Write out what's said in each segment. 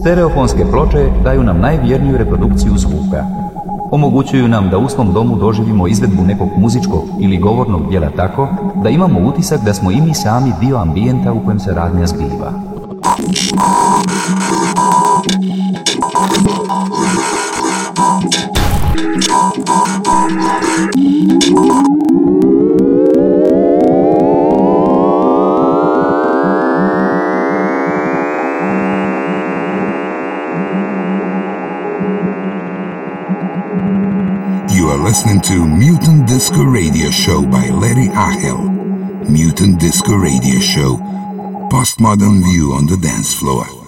Stereofonske ploče daju nam najvjerniju reprodukciju zvuka. Omogućuju nam da u svom domu doživimo izvedbu nekog muzičkog ili govornog dijela tako da imamo utisak da smo i mi sami dio ambijenta u kojem se radnja zbiva. Listening to Mutant Disco Radio Show by Larry Achel. Mutant Disco Radio Show. Postmodern view on the dance floor.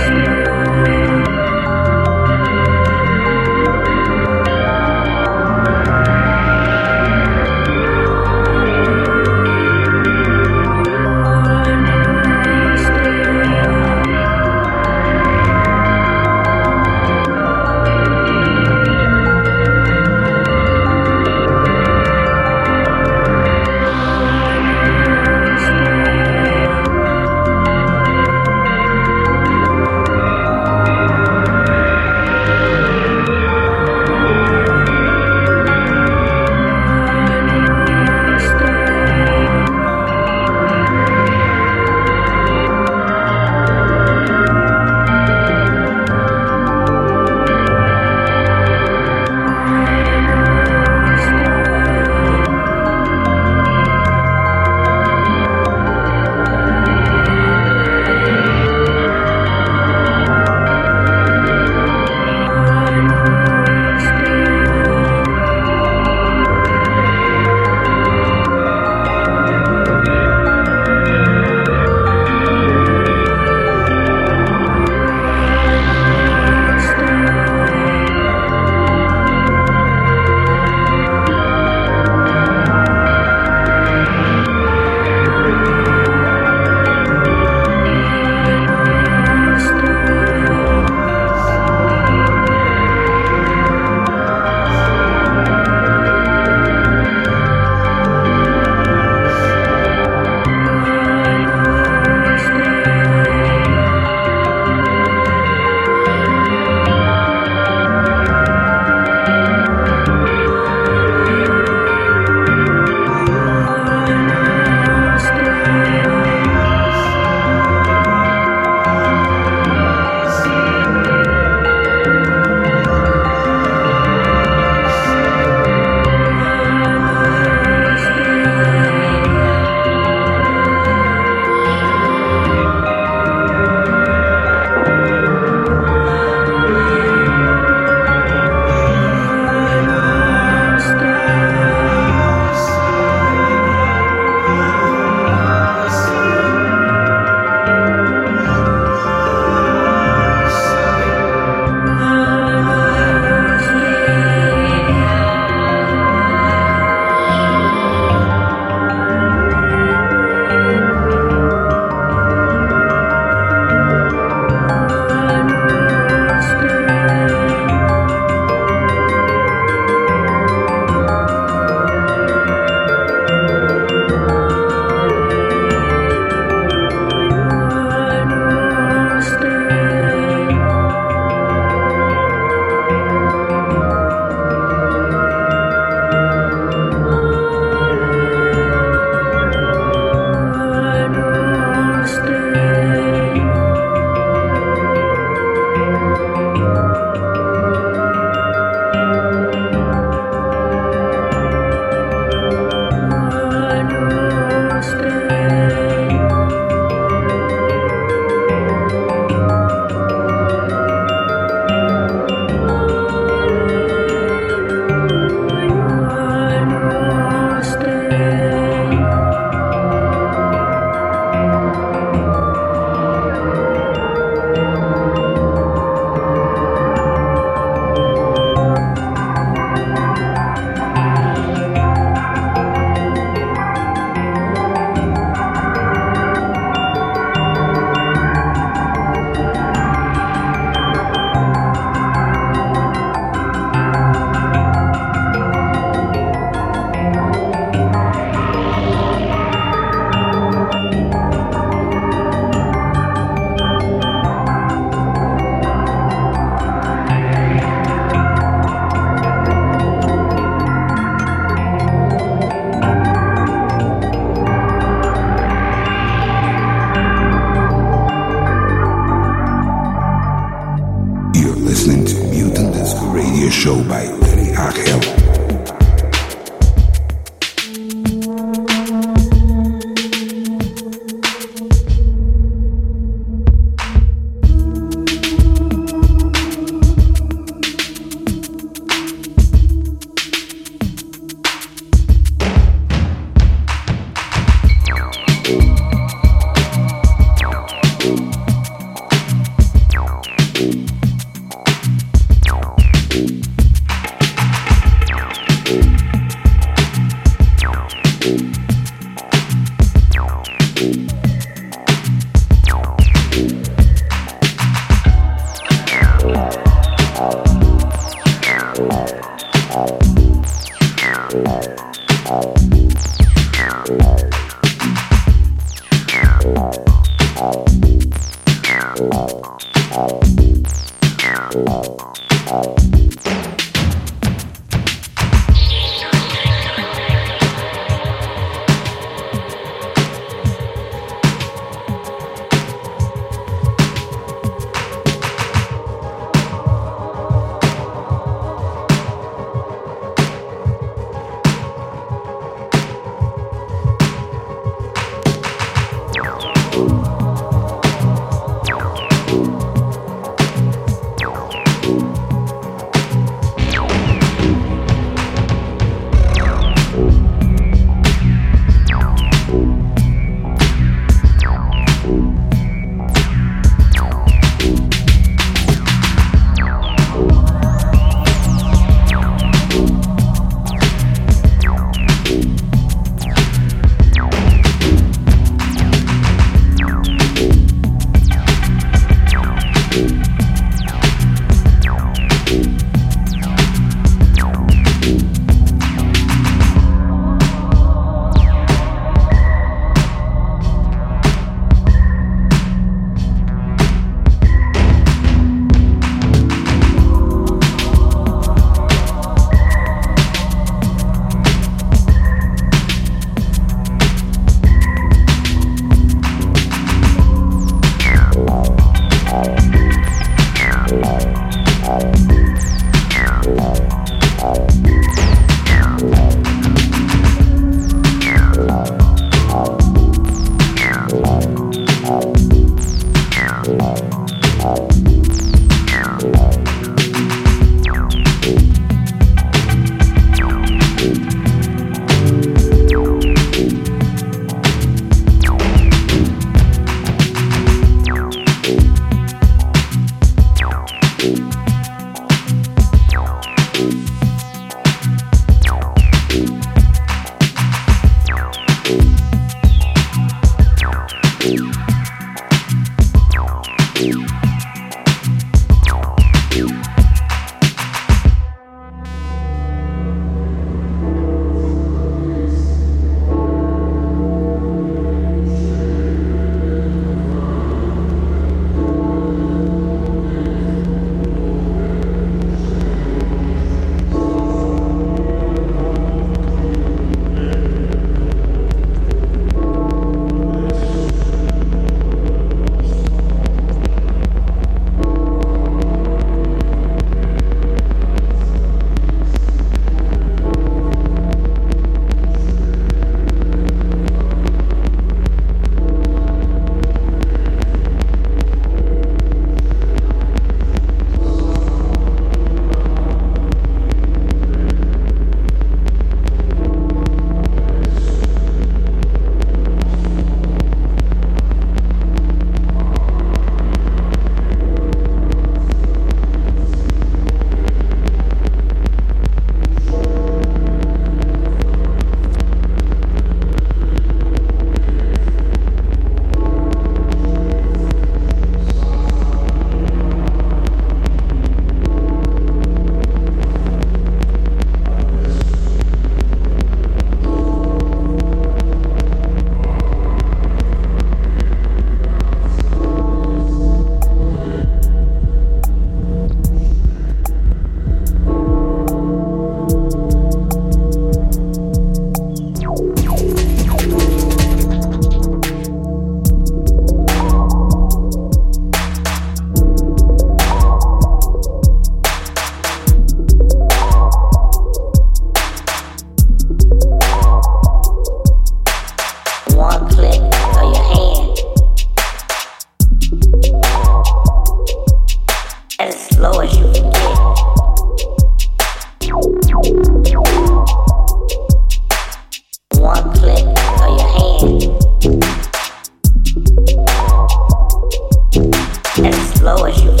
Lower as you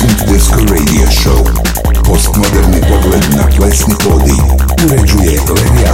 Kultursko radio show. Postmoderni pogled na plesni podij Uređuje Levi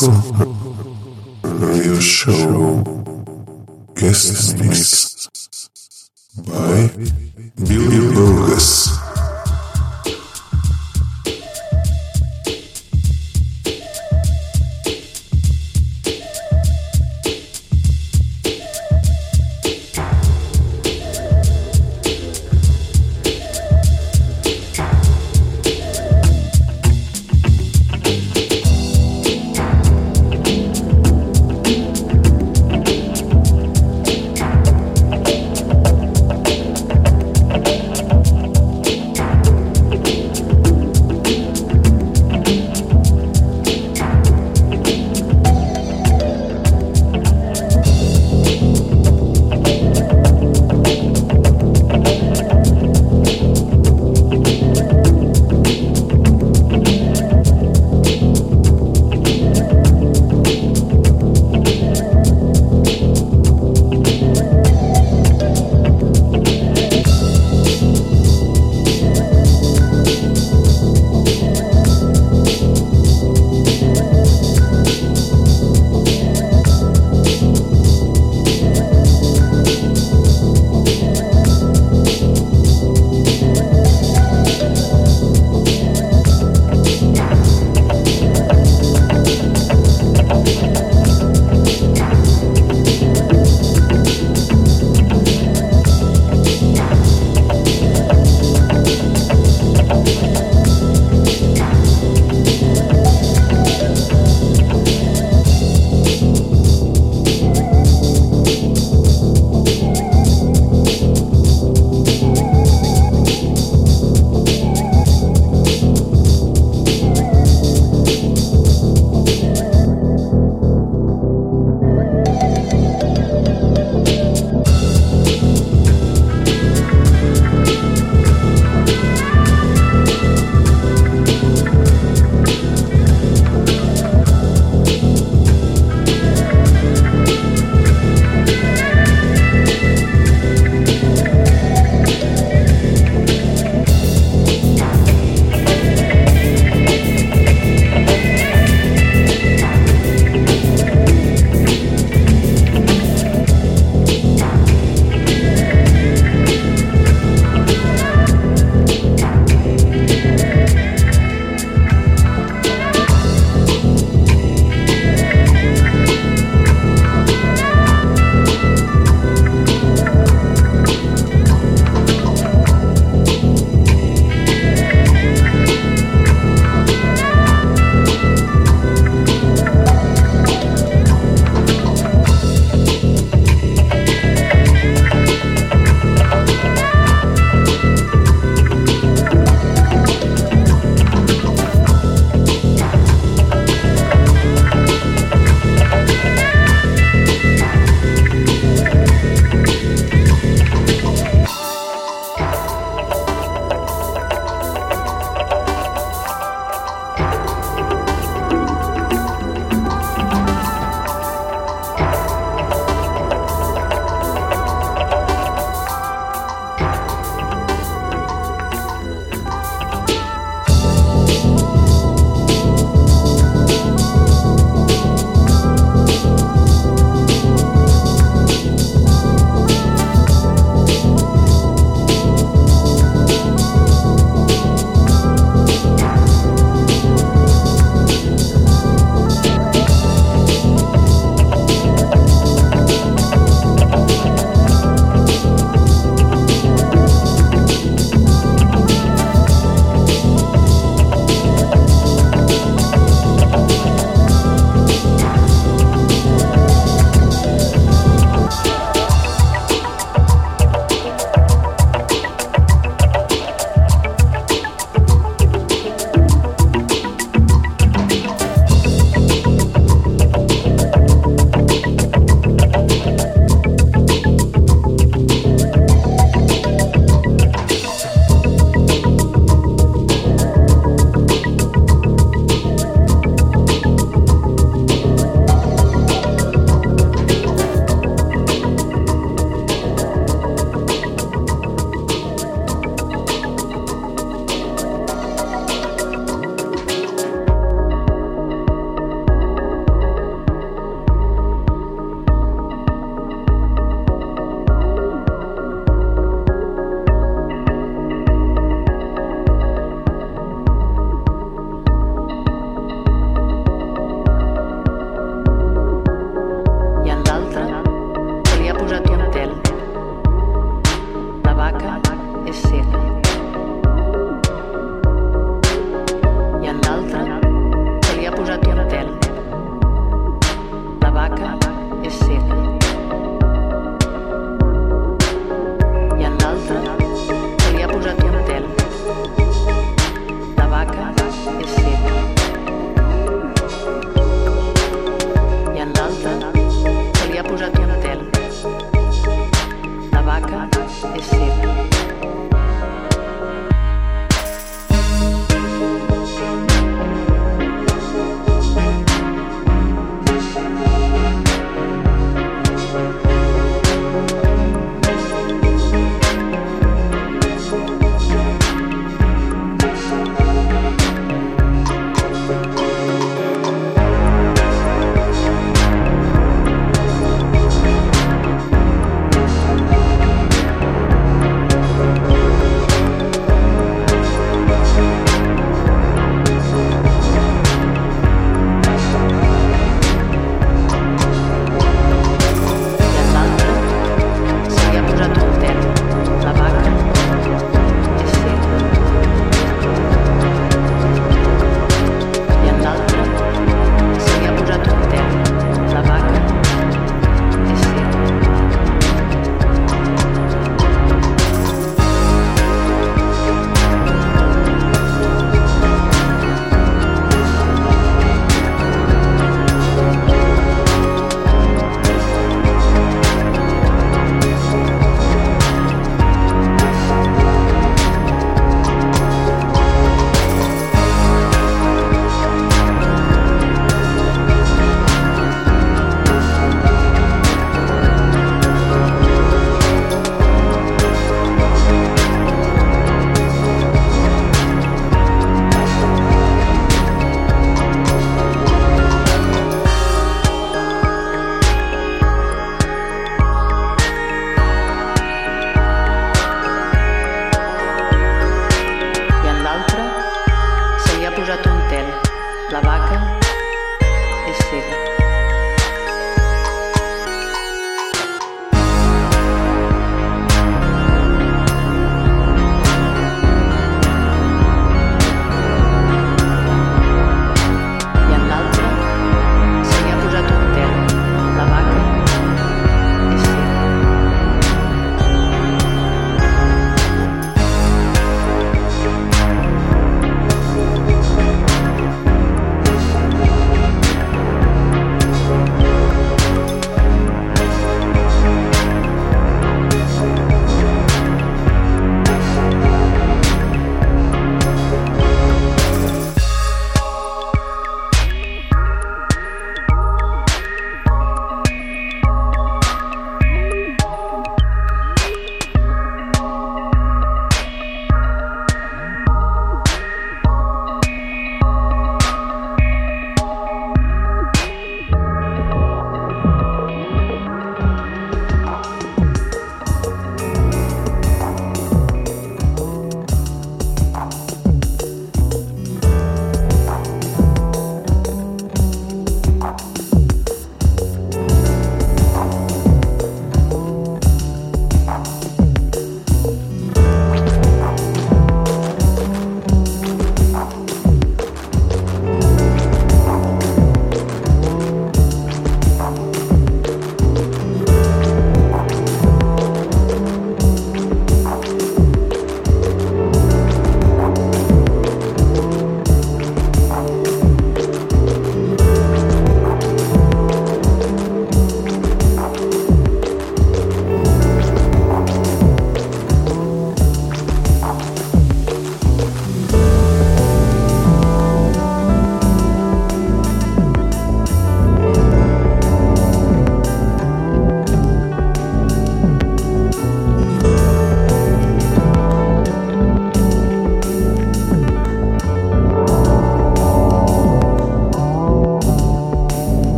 Radio Show. Guest Mix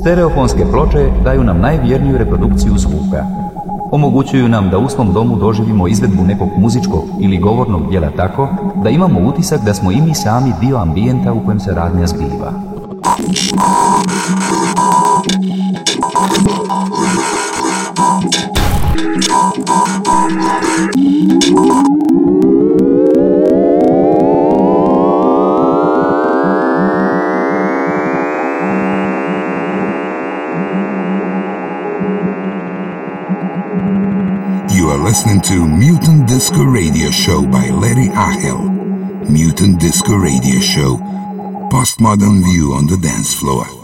Stereofonske ploče daju nam najvjerniju reprodukciju zvuka. Omogućuju nam da u svom domu doživimo izvedbu nekog muzičkog ili govornog dijela tako da imamo utisak da smo i mi sami dio ambijenta u kojem se radnja zbiva. Disco Radio Show by Larry Ahel. Mutant Disco Radio Show. Postmodern view on the dance floor.